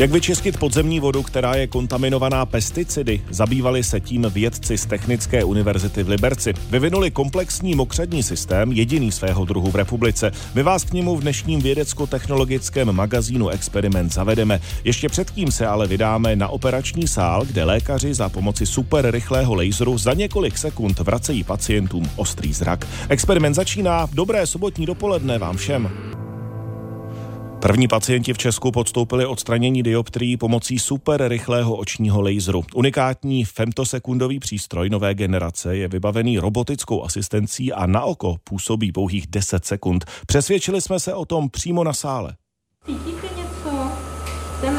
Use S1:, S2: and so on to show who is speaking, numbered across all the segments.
S1: Jak vyčistit podzemní vodu, která je kontaminovaná pesticidy? Zabývali se tím vědci z Technické univerzity v Liberci. Vyvinuli komplexní mokřadní systém, jediný svého druhu v republice. My vás k němu v dnešním vědecko-technologickém magazínu Experiment zavedeme. Ještě předtím se ale vydáme na operační sál, kde lékaři za pomoci super rychlého laseru za několik sekund vracejí pacientům ostrý zrak. Experiment začíná. Dobré sobotní dopoledne vám všem. První pacienti v Česku podstoupili odstranění dioptrií pomocí super rychlého očního laseru. Unikátní femtosekundový přístroj nové generace je vybavený robotickou asistencí a na oko působí pouhých 10 sekund. Přesvědčili jsme se o tom přímo na sále.
S2: Cítíte?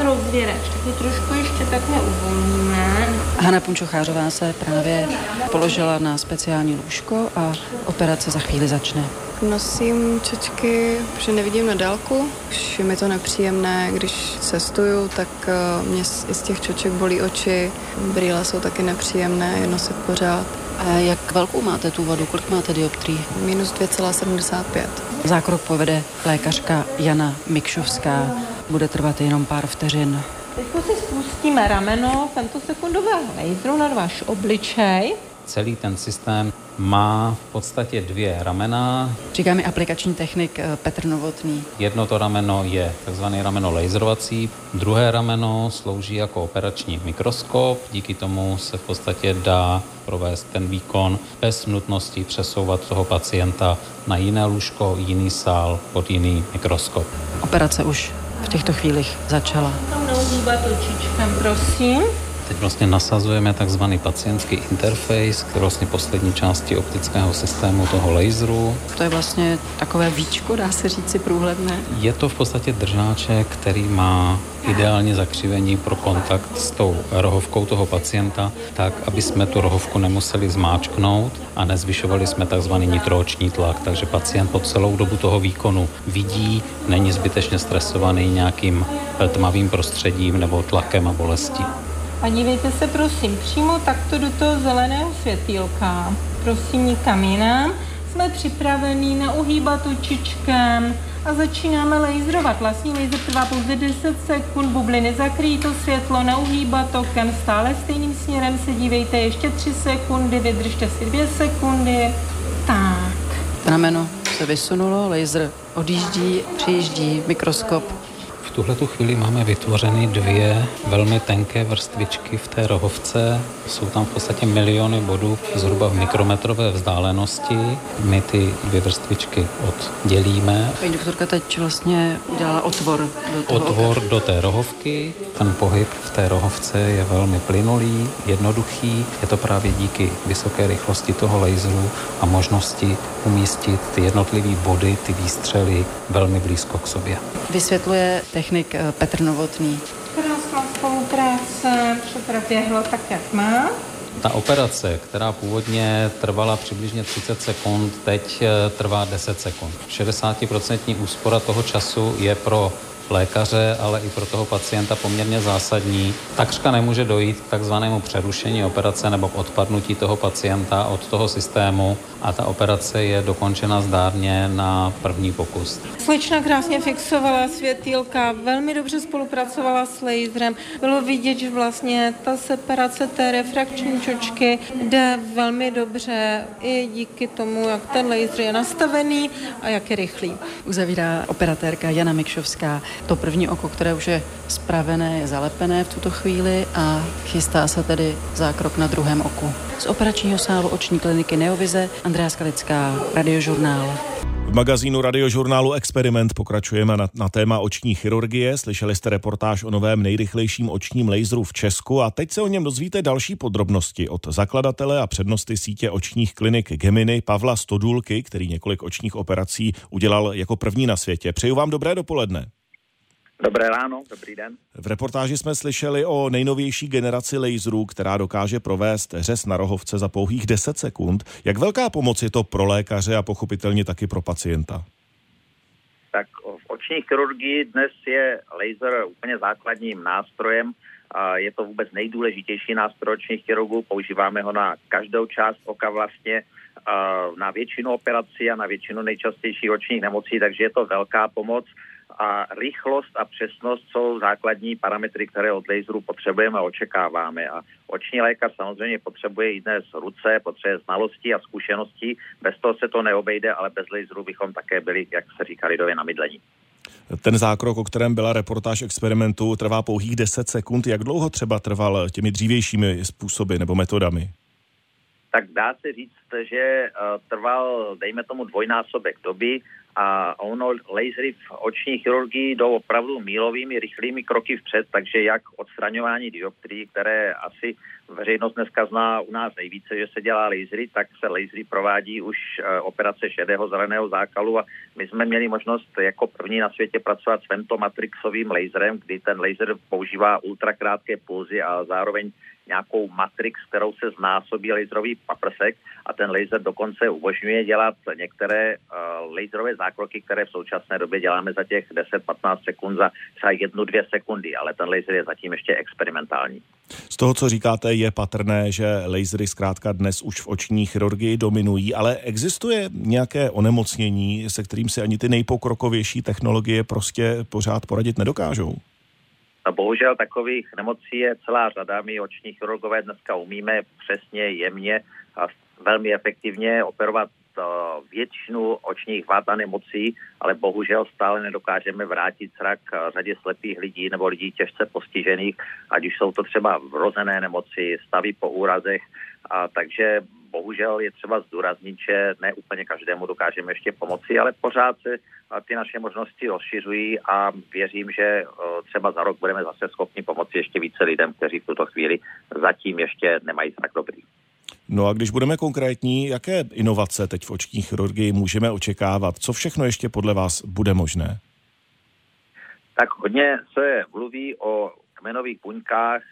S2: Ten rozvěrač, taky trošku ještě takhle uvolníme.
S3: Hana Punčochářová se právě položila na speciální lůžko a operace za chvíli začne.
S4: Nosím čočky, protože nevidím na dálku. Už je mi to nepříjemné, když cestuju, tak eh, mě i z těch čoček bolí oči. Brýle jsou taky nepříjemné, je nosit pořád.
S3: A jak velkou máte tu vodu? Kolik máte dioptrií?
S4: Minus 2,75.
S3: Zákrok povede lékařka Jana Mikšovská. Bude trvat jenom pár vteřin.
S2: Teď si spustíme rameno femtosekundového laseru na váš obličej.
S5: Celý ten systém má v podstatě dvě ramena.
S3: Říká mi aplikační technik eh, Petr Novotný.
S5: Jedno to rameno je tzv. rameno laserovací, druhé rameno slouží jako operační mikroskop, díky tomu se v podstatě dá provést ten výkon bez nutnosti přesouvat toho pacienta na jiné lůžko, jiný sál pod jiný mikroskop.
S3: Operace už v těchto chvílích začala.
S2: Tam prosím.
S5: Teď vlastně nasazujeme takzvaný pacientský interface k vlastně poslední části optického systému toho laseru.
S3: To je vlastně takové víčko, dá se říci průhledné.
S5: Je to v podstatě držáček, který má ideální zakřivení pro kontakt s tou rohovkou toho pacienta, tak, aby jsme tu rohovku nemuseli zmáčknout a nezvyšovali jsme takzvaný nitrooční tlak. Takže pacient po celou dobu toho výkonu vidí, není zbytečně stresovaný nějakým tmavým prostředím nebo tlakem a bolestí.
S2: A se prosím přímo takto do toho zeleného světýlka. Prosím nikam jinam. Jsme připravení neuhýbat očičkem a začínáme laserovat. Vlastní laser trvá pouze 10 sekund, bubliny zakryjí to světlo, neuhýbat okem, stále stejným směrem se dívejte ještě 3 sekundy, vydržte si 2 sekundy. Tak.
S3: Rameno se vysunulo, laser odjíždí, přijíždí, mikroskop
S5: tuhle tu chvíli máme vytvořeny dvě velmi tenké vrstvičky v té rohovce. Jsou tam v podstatě miliony bodů zhruba v mikrometrové vzdálenosti. My ty dvě vrstvičky oddělíme.
S3: Paní doktorka teď vlastně udělala otvor do toho
S5: Otvor
S3: oka.
S5: do té rohovky. Ten pohyb v té rohovce je velmi plynulý, jednoduchý. Je to právě díky vysoké rychlosti toho laseru a možnosti umístit ty jednotlivé body, ty výstřely velmi blízko k sobě.
S3: Vysvětluje technik eh, Petr Novotný.
S2: Krásná spolupráce, vše proběhlo tak, jak má.
S5: Ta operace, která původně trvala přibližně 30 sekund, teď eh, trvá 10 sekund. 60% úspora toho času je pro lékaře, ale i pro toho pacienta poměrně zásadní. Takřka nemůže dojít k takzvanému přerušení operace nebo k odpadnutí toho pacienta od toho systému a ta operace je dokončena zdárně na první pokus.
S2: Slečna krásně fixovala světýlka, velmi dobře spolupracovala s laserem. Bylo vidět, že vlastně ta separace té refrakční čočky jde velmi dobře i díky tomu, jak ten laser je nastavený a jak je rychlý.
S3: Uzavírá operatérka Jana Mikšovská. To první oko, které už je spravené, je zalepené v tuto chvíli a chystá se tedy zákrok na druhém oku. Z operačního sálu oční kliniky Neovize Andrea Skalická, radiožurnál.
S1: V magazínu radiožurnálu Experiment pokračujeme na, na téma oční chirurgie. Slyšeli jste reportáž o novém nejrychlejším očním laseru v Česku a teď se o něm dozvíte další podrobnosti od zakladatele a přednosty sítě očních klinik Gemini Pavla Stodulky, který několik očních operací udělal jako první na světě. Přeju vám dobré dopoledne.
S6: Dobré ráno, dobrý den.
S1: V reportáži jsme slyšeli o nejnovější generaci laserů, která dokáže provést řez na rohovce za pouhých 10 sekund. Jak velká pomoc je to pro lékaře a pochopitelně taky pro pacienta?
S6: Tak v oční chirurgii dnes je laser úplně základním nástrojem. Je to vůbec nejdůležitější nástroj očních chirurgů. Používáme ho na každou část oka vlastně, na většinu operací a na většinu nejčastějších očních nemocí, takže je to velká pomoc. A rychlost a přesnost jsou základní parametry, které od laseru potřebujeme a očekáváme. A oční lékař samozřejmě potřebuje i dnes ruce, potřebuje znalosti a zkušenosti. Bez toho se to neobejde, ale bez laseru bychom také byli, jak se říká lidově, na mydlení.
S1: Ten zákrok, o kterém byla reportáž experimentu, trvá pouhých 10 sekund. Jak dlouho třeba trval těmi dřívějšími způsoby nebo metodami?
S6: Tak dá se říct, že uh, trval, dejme tomu, dvojnásobek doby a ono lasery v oční chirurgii jdou opravdu mílovými, rychlými kroky vpřed, takže jak odstraňování dioptrií, které asi veřejnost dneska zná u nás nejvíce, že se dělá lasery, tak se lasery provádí už eh, operace šedého zeleného zákalu a my jsme měli možnost jako první na světě pracovat s femtomatrixovým laserem, kdy ten laser používá ultrakrátké pulzy a zároveň nějakou matrix, kterou se znásobí laserový paprsek a ten laser dokonce umožňuje dělat některé uh, laserové zákroky, které v současné době děláme za těch 10-15 sekund za třeba jednu, dvě sekundy, ale ten laser je zatím ještě experimentální.
S1: Z toho, co říkáte, je patrné, že lasery zkrátka dnes už v oční chirurgii dominují, ale existuje nějaké onemocnění, se kterým si ani ty nejpokrokovější technologie prostě pořád poradit nedokážou?
S6: A bohužel takových nemocí je celá řada. My oční chirurgové dneska umíme přesně, jemně a velmi efektivně operovat uh, většinu očních vád a nemocí, ale bohužel stále nedokážeme vrátit zrak řadě slepých lidí nebo lidí těžce postižených, ať už jsou to třeba vrozené nemoci, stavy po úrazech. A takže bohužel je třeba zdůraznit, že ne úplně každému dokážeme ještě pomoci, ale pořád se ty naše možnosti rozšiřují a věřím, že třeba za rok budeme zase schopni pomoci ještě více lidem, kteří v tuto chvíli zatím ještě nemají tak dobrý.
S1: No a když budeme konkrétní, jaké inovace teď v oční chirurgii můžeme očekávat? Co všechno ještě podle vás bude možné?
S6: Tak hodně se mluví o kmenových buňkách,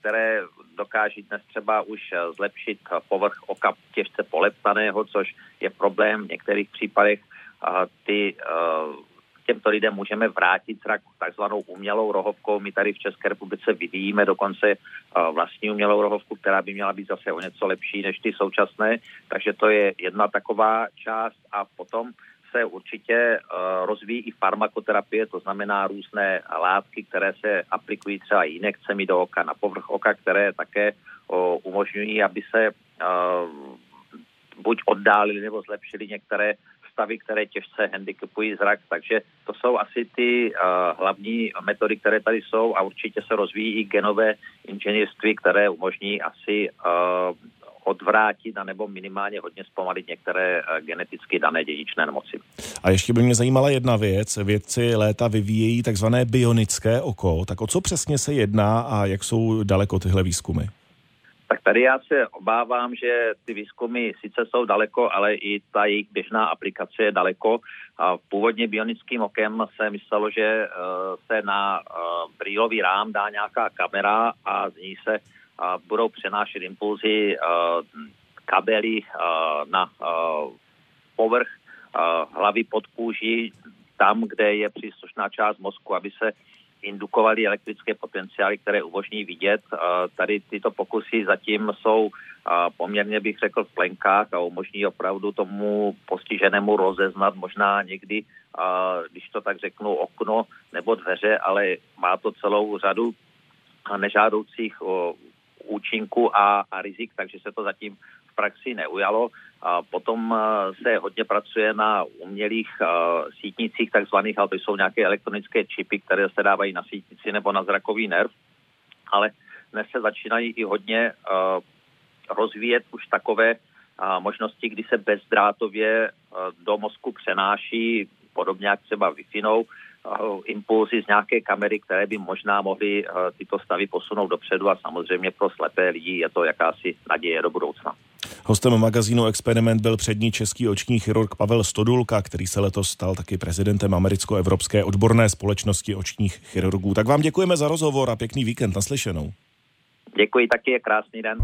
S6: které dokáží dnes třeba už zlepšit povrch oka těžce poleptaného, což je problém v některých případech. Ty těmto lidem můžeme vrátit zrak takzvanou umělou rohovkou. My tady v České republice vyvíjíme dokonce vlastní umělou rohovku, která by měla být zase o něco lepší než ty současné. Takže to je jedna taková část a potom se určitě uh, rozvíjí i farmakoterapie, to znamená různé látky, které se aplikují třeba injekcemi do oka, na povrch oka, které také uh, umožňují, aby se uh, buď oddálili nebo zlepšili některé stavy, které těžce handicapují zrak. Takže to jsou asi ty hlavní metody, které tady jsou a určitě se rozvíjí i genové inženýrství, které umožní asi odvrátit nebo minimálně hodně zpomalit některé eh, geneticky dané dědičné nemoci.
S1: A ještě by mě zajímala jedna věc. Vědci léta vyvíjejí takzvané bionické oko. Tak o co přesně se jedná a jak jsou daleko tyhle výzkumy?
S6: Tak tady já se obávám, že ty výzkumy sice jsou daleko, ale i ta jejich běžná aplikace je daleko. A původně bionickým okem se myslelo, že uh, se na uh, brýlový rám dá nějaká kamera a z ní se budou přenášet impulzy kabely na povrch hlavy pod kůži, tam, kde je příslušná část mozku, aby se indukovaly elektrické potenciály, které umožní vidět. Tady tyto pokusy zatím jsou poměrně, bych řekl, v plenkách a umožní opravdu tomu postiženému rozeznat možná někdy, když to tak řeknu, okno nebo dveře, ale má to celou řadu nežádoucích účinku a, a rizik, takže se to zatím v praxi neujalo. A potom eh, se hodně pracuje na umělých uh, sítnicích takzvaných, ale to jsou nějaké elektronické čipy, které se dávají na sítnici nebo na zrakový nerv. Ale dnes se začínají i hodně uh, rozvíjet už takové možnosti, kdy se bezdrátově do mozku přenáší, podobně jak třeba Wi-Fi, impulzy z nějaké kamery, které by možná mohly eh, tyto stavy posunout dopředu a samozřejmě pro slepé lidi je to jakási naděje do budoucna.
S1: Hostem magazínu Experiment byl přední český oční chirurg Pavel Stodulka, který se letos stal taky prezidentem Americko-Evropské odborné společnosti očních chirurgů. Tak vám děkujeme za rozhovor a pěkný víkend naslyšenou.
S6: Děkuji, taky krásný den.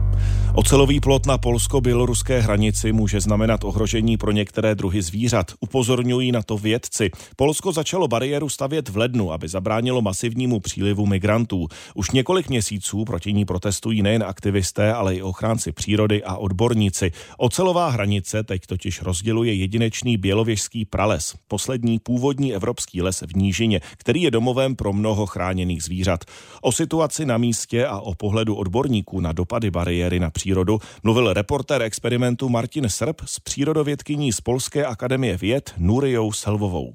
S1: Ocelový plot na polsko-běloruské hranici může znamenat ohrožení pro některé druhy zvířat. Upozorňují na to vědci. Polsko začalo bariéru stavět v lednu, aby zabránilo masivnímu přílivu migrantů. Už několik měsíců proti ní protestují nejen aktivisté, ale i ochránci přírody a odborníci. Ocelová hranice teď totiž rozděluje jedinečný bělověžský prales, poslední původní evropský les v nížině, který je domovem pro mnoho chráněných zvířat. O situaci na místě a o pohledu odborníků na dopady bariéry na přírodu mluvil reportér experimentu Martin Srb s přírodovědkyní z Polské akademie věd Nurijou Selvovou.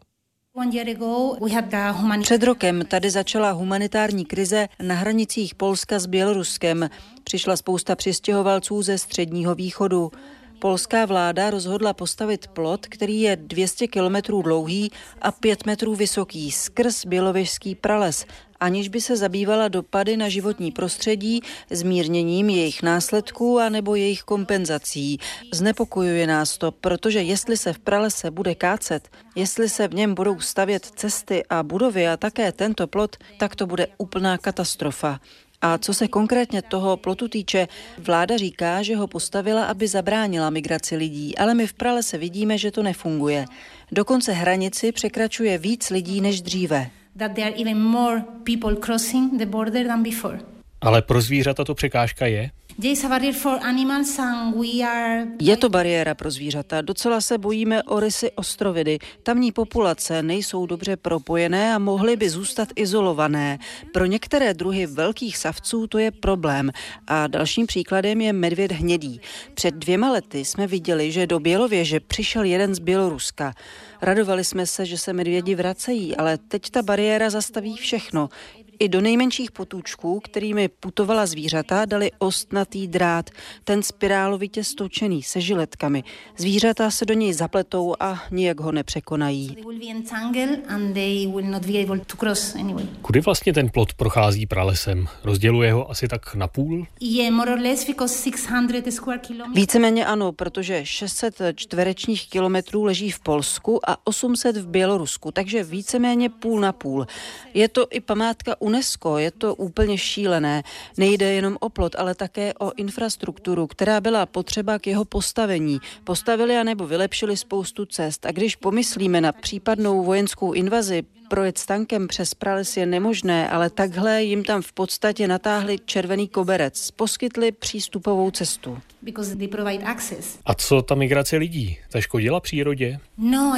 S3: Před rokem tady začala humanitární krize na hranicích Polska s Běloruskem. Přišla spousta přistěhovalců ze středního východu. Polská vláda rozhodla postavit plot, který je 200 kilometrů dlouhý a 5 metrů vysoký skrz Bělověžský prales, aniž by se zabývala dopady na životní prostředí, zmírněním jejich následků a nebo jejich kompenzací. Znepokojuje nás to, protože jestli se v pralese bude kácet, jestli se v něm budou stavět cesty a budovy a také tento plot, tak to bude úplná katastrofa. A co se konkrétně toho plotu týče, vláda říká, že ho postavila, aby zabránila migraci lidí, ale my v pralese vidíme, že to nefunguje. Dokonce hranici překračuje víc lidí než dříve.
S7: Ale pro zvířata to překážka je?
S3: Je to bariéra pro zvířata. Docela se bojíme o rysy ostrovidy. Tamní populace nejsou dobře propojené a mohly by zůstat izolované. Pro některé druhy velkých savců to je problém. A dalším příkladem je medvěd hnědý. Před dvěma lety jsme viděli, že do Bělověže přišel jeden z Běloruska. Radovali jsme se, že se medvědi vracejí, ale teď ta bariéra zastaví všechno. I do nejmenších potůčků, kterými putovala zvířata, dali ostnatý drát, ten spirálovitě stočený se žiletkami. Zvířata se do něj zapletou a nijak ho nepřekonají.
S7: Kudy vlastně ten plot prochází pralesem? Rozděluje ho asi tak na půl?
S3: Víceméně ano, protože 600 čtverečních kilometrů leží v Polsku a 800 v Bělorusku, takže víceméně půl na půl. Je to i památka UNESCO, je to úplně šílené. Nejde jenom o plot, ale také o infrastrukturu, která byla potřeba k jeho postavení. Postavili a nebo vylepšili spoustu cest. A když pomyslíme na případnou vojenskou invazi, projet s tankem přes prales je nemožné, ale takhle jim tam v podstatě natáhli červený koberec, poskytli přístupovou cestu.
S7: A co ta migrace lidí? Ta škodila přírodě?
S3: No,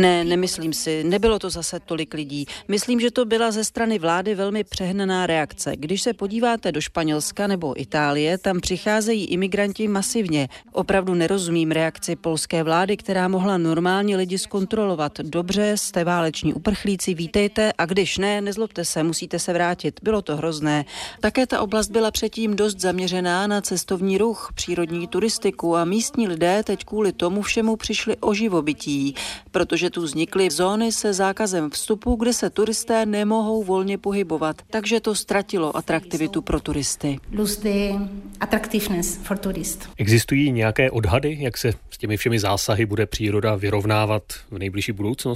S3: ne, nemyslím si. Nebylo to zase tolik lidí. Myslím, že to byla ze strany vlády velmi přehnaná reakce. Když se podíváte do Španělska nebo Itálie, tam přicházejí imigranti masivně. Opravdu nerozumím reakci polské vlády, která mohla normálně lidi zkontrolovat. Dobře, jste váleční uprchlíci, vítejte a když ne, nezlobte se, musíte se vrátit. Bylo to hrozné. Také ta oblast byla předtím dost zaměřená na cestovní ruch, přírodní turistiku a místní lidé teď kvůli tomu všemu přišli o živobytí, protože tu vznikly zóny se zákazem vstupu, kde se turisté nemohou volně pohybovat, takže to ztratilo atraktivitu pro turisty.
S7: Existují nějaké odhady, jak se s těmi všemi zásahy bude příroda vyrovnávat v nejbližší budoucnosti?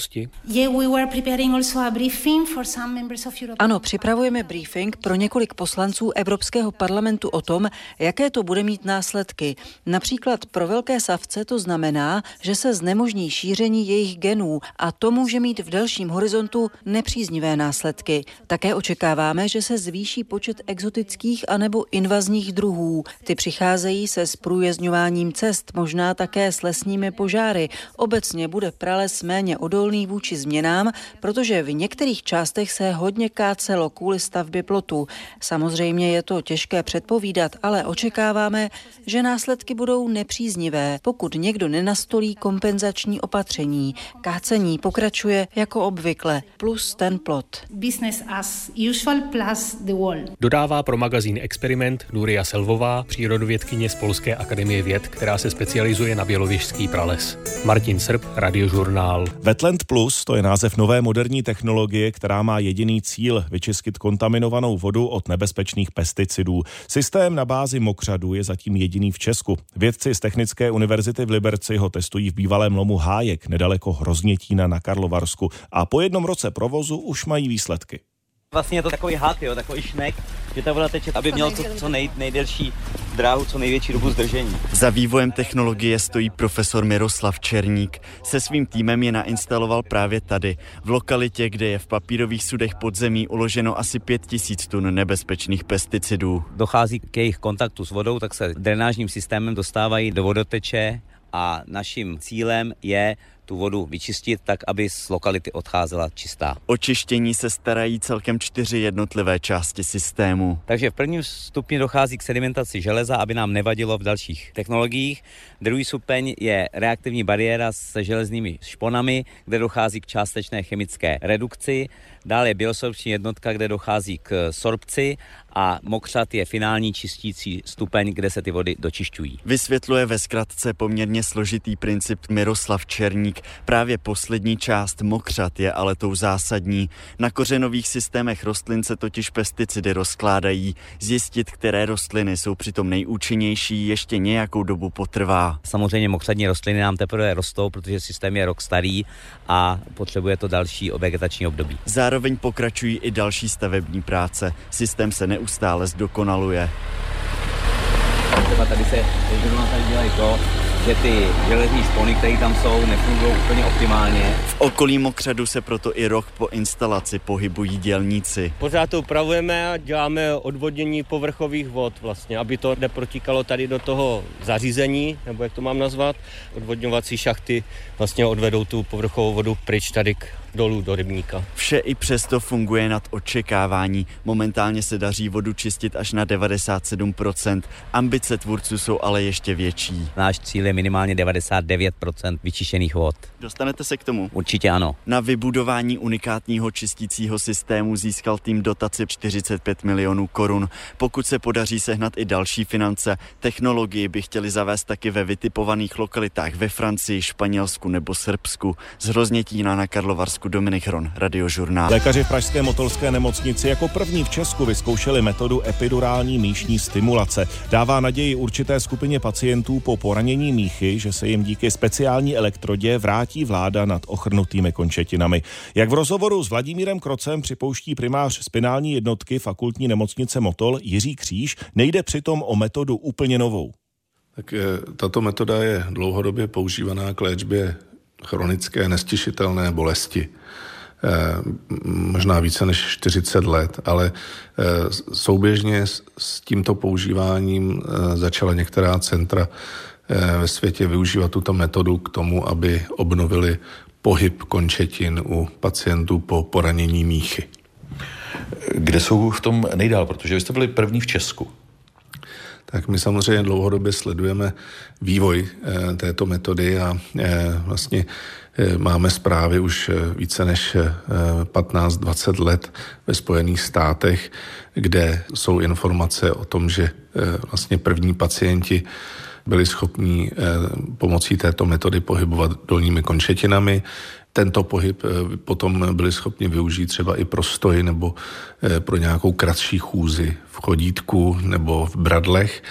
S3: Ano, připravujeme briefing pro několik poslanců Evropského parlamentu o tom, jaké to bude mít následky. Například pro velké savce to znamená, že se znemožní šíření jejich genů a to může mít v delším horizontu nepříznivé následky. Také očekáváme, že se zvýší počet exotických anebo invazních druhů. Ty přicházejí se sprůjezňováním cest, možná také s lesními požáry. Obecně bude prales méně odolný vůči změnám, protože v některých částech se hodně kácelo kvůli stavbě plotu. Samozřejmě je to těžké předpovídat, ale očekáváme, že následky budou nepříznivé, pokud někdo nenastolí kompenzační opatření. Kácení pokračuje jako obvykle, plus ten plot. Business as
S7: usual plus the wall. Dodává pro magazín Experiment Nuria Selvová, přírodovědkyně z Polské akademie věd, která se specializuje na bělověžský prales. Martin Srb, radiožurnál.
S1: Wetland Plus to je název nové moderní technologie, která má jediný cíl vyčistit kontaminovanou vodu od nebezpečných pesticidů. Systém na bázi mokřadu je zatím jediný v Česku. Vědci z Technické univerzity v Liberci ho testují v bývalém lomu Hájek nedaleko Hroznětína na Karlovarsku a po jednom roce provozu už mají výsledky.
S8: Vlastně je to takový had, jo, takový šnek, že ta voda teče, aby měl to co nej, nejdelší dráhu, co největší dobu zdržení.
S9: Za vývojem technologie stojí profesor Miroslav Černík. Se svým týmem je nainstaloval právě tady, v lokalitě, kde je v papírových sudech podzemí uloženo asi 5000 tun nebezpečných pesticidů.
S8: Dochází k jejich kontaktu s vodou, tak se drenážním systémem dostávají do vodoteče a naším cílem je tu vodu vyčistit tak, aby z lokality odcházela čistá.
S9: O čištění se starají celkem čtyři jednotlivé části systému.
S8: Takže v prvním stupni dochází k sedimentaci železa, aby nám nevadilo v dalších technologiích. Druhý stupeň je reaktivní bariéra se železnými šponami, kde dochází k částečné chemické redukci. Dále je biosorpční jednotka, kde dochází k sorpci a mokřat je finální čistící stupeň, kde se ty vody dočišťují.
S9: Vysvětluje ve zkratce poměrně složitý princip Miroslav Černík. Právě poslední část mokřat je ale tou zásadní. Na kořenových systémech rostlin se totiž pesticidy rozkládají. Zjistit, které rostliny jsou přitom nejúčinnější, ještě nějakou dobu potrvá.
S8: Samozřejmě mokřadní rostliny nám teprve rostou, protože systém je rok starý a potřebuje to další vegetační období.
S9: Zároveň pokračují i další stavební práce. Systém se neustále zdokonaluje.
S8: Třeba tady se tady dělají to, že ty železní špony, které tam jsou, nefungují úplně optimálně.
S9: V okolí mokřadu se proto i rok po instalaci pohybují dělníci.
S10: Pořád to upravujeme a děláme odvodnění povrchových vod vlastně, aby to neprotíkalo tady do toho zařízení, nebo jak to mám nazvat. Odvodňovací šachty vlastně odvedou tu povrchovou vodu pryč tady k dolů do rybníka.
S9: Vše i přesto funguje nad očekávání. Momentálně se daří vodu čistit až na 97%. Ambice tvůrců jsou ale ještě větší.
S8: Náš cíl je minimálně 99% vyčištěných vod.
S9: Dostanete se k tomu?
S8: Určitě ano.
S9: Na vybudování unikátního čistícího systému získal tým dotaci 45 milionů korun. Pokud se podaří sehnat i další finance, technologii by chtěli zavést taky ve vytipovaných lokalitách ve Francii, Španělsku nebo Srbsku. Z Hroznětína na Karlovarsku Dominik Hron, Radiožurnál.
S1: Lékaři v Pražské motolské nemocnici jako první v Česku vyzkoušeli metodu epidurální míšní stimulace. Dává naději určité skupině pacientů po poranění míchy, že se jim díky speciální elektrodě vrátí vláda nad ochrnutými končetinami. Jak v rozhovoru s Vladimírem Krocem připouští primář spinální jednotky fakultní nemocnice Motol Jiří Kříž, nejde přitom o metodu úplně novou.
S11: Tak je, tato metoda je dlouhodobě používaná k léčbě chronické nestišitelné bolesti. možná více než 40 let, ale souběžně s tímto používáním začala některá centra ve světě využívat tuto metodu k tomu, aby obnovili pohyb končetin u pacientů po poranění míchy.
S12: Kde jsou v tom nejdál? Protože vy jste byli první v Česku.
S11: Tak my samozřejmě dlouhodobě sledujeme vývoj této metody a vlastně máme zprávy už více než 15-20 let ve Spojených státech, kde jsou informace o tom, že vlastně první pacienti byli schopni pomocí této metody pohybovat dolními končetinami. Tento pohyb potom byli schopni využít třeba i pro stoji nebo pro nějakou kratší chůzi v chodítku nebo v bradlech.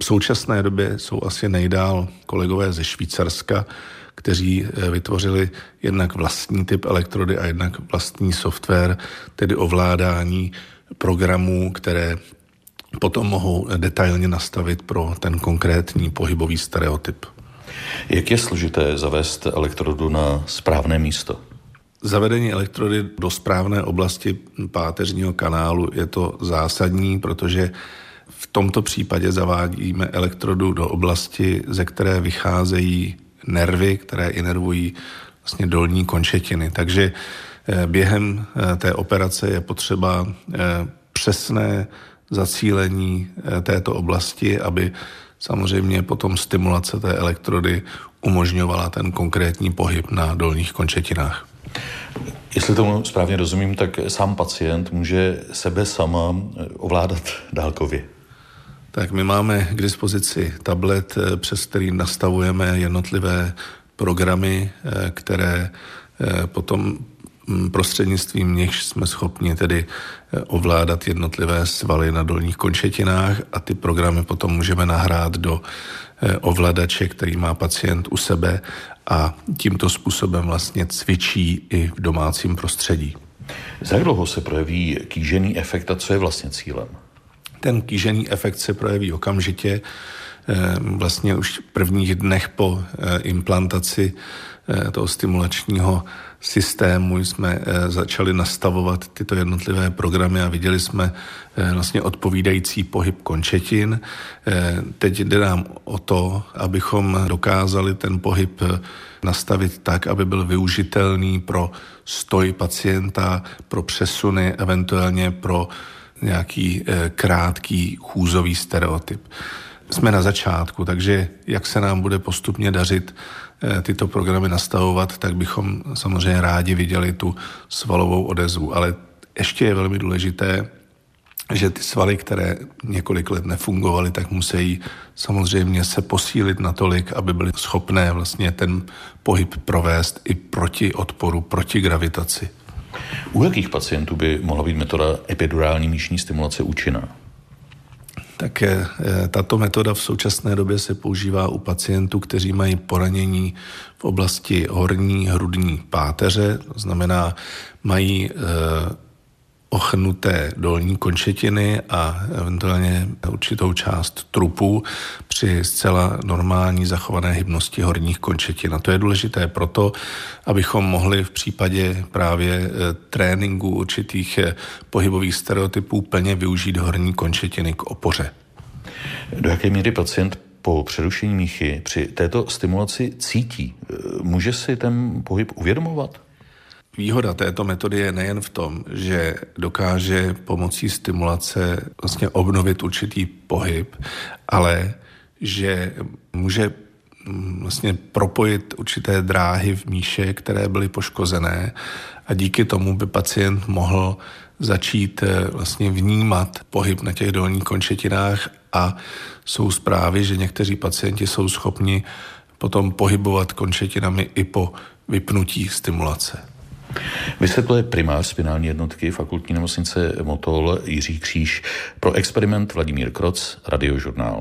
S11: V současné době jsou asi nejdál kolegové ze Švýcarska, kteří vytvořili jednak vlastní typ elektrody a jednak vlastní software, tedy ovládání programů, které potom mohou detailně nastavit pro ten konkrétní pohybový stereotyp.
S12: Jak je složité zavést elektrodu na správné místo?
S11: Zavedení elektrody do správné oblasti páteřního kanálu je to zásadní, protože v tomto případě zavádíme elektrodu do oblasti, ze které vycházejí nervy, které inervují vlastně dolní končetiny. Takže během té operace je potřeba přesné zacílení této oblasti, aby samozřejmě potom stimulace té elektrody umožňovala ten konkrétní pohyb na dolních končetinách.
S12: Jestli tomu správně rozumím, tak sám pacient může sebe sama ovládat dálkově.
S11: Tak my máme k dispozici tablet, přes který nastavujeme jednotlivé programy, které potom prostřednictvím nich jsme schopni tedy ovládat jednotlivé svaly na dolních končetinách a ty programy potom můžeme nahrát do ovladače, který má pacient u sebe a tímto způsobem vlastně cvičí i v domácím prostředí.
S12: Za jak dlouho se projeví kýžený efekt a co je vlastně cílem?
S11: Ten kýžený efekt se projeví okamžitě, eh, vlastně už v prvních dnech po eh, implantaci eh, toho stimulačního systému jsme začali nastavovat tyto jednotlivé programy a viděli jsme vlastně odpovídající pohyb končetin. Teď jde nám o to, abychom dokázali ten pohyb nastavit tak, aby byl využitelný pro stoj pacienta, pro přesuny, eventuálně pro nějaký eh, krátký chůzový stereotyp. Jsme na začátku, takže jak se nám bude postupně dařit eh, tyto programy nastavovat, tak bychom samozřejmě rádi viděli tu svalovou odezvu. Ale ještě je velmi důležité, že ty svaly, které několik let nefungovaly, tak musí samozřejmě se posílit natolik, aby byly schopné vlastně ten pohyb provést i proti odporu, proti gravitaci.
S12: U jakých pacientů by mohla být metoda epidurální míšní stimulace účinná?
S11: Tak eh, tato metoda v současné době se používá u pacientů, kteří mají poranění v oblasti horní hrudní páteře, to znamená, mají eh, ochrnuté dolní končetiny a eventuálně určitou část trupu při zcela normální zachované hybnosti horních končetin. A to je důležité proto, abychom mohli v případě právě e, tréninku určitých e, pohybových stereotypů plně využít horní končetiny k opoře.
S12: Do jaké míry pacient po přerušení míchy při této stimulaci cítí? E, může si ten pohyb uvědomovat?
S11: Výhoda této metody je nejen v tom, že dokáže pomocí stimulace vlastně obnovit určitý pohyb, ale že může mm, vlastně propojit určité dráhy v míše, které byly poškozené a díky tomu by pacient mohl začít eh, vlastně vnímat pohyb na těch dolních končetinách a jsou zprávy, že někteří pacienti jsou schopni potom pohybovat končetinami i po vypnutí stimulace.
S12: Vysvětluje primář spinální jednotky fakultní nemocnice Motol Jiří Kříž pro experiment Vladimír Kroc, radiožurnál.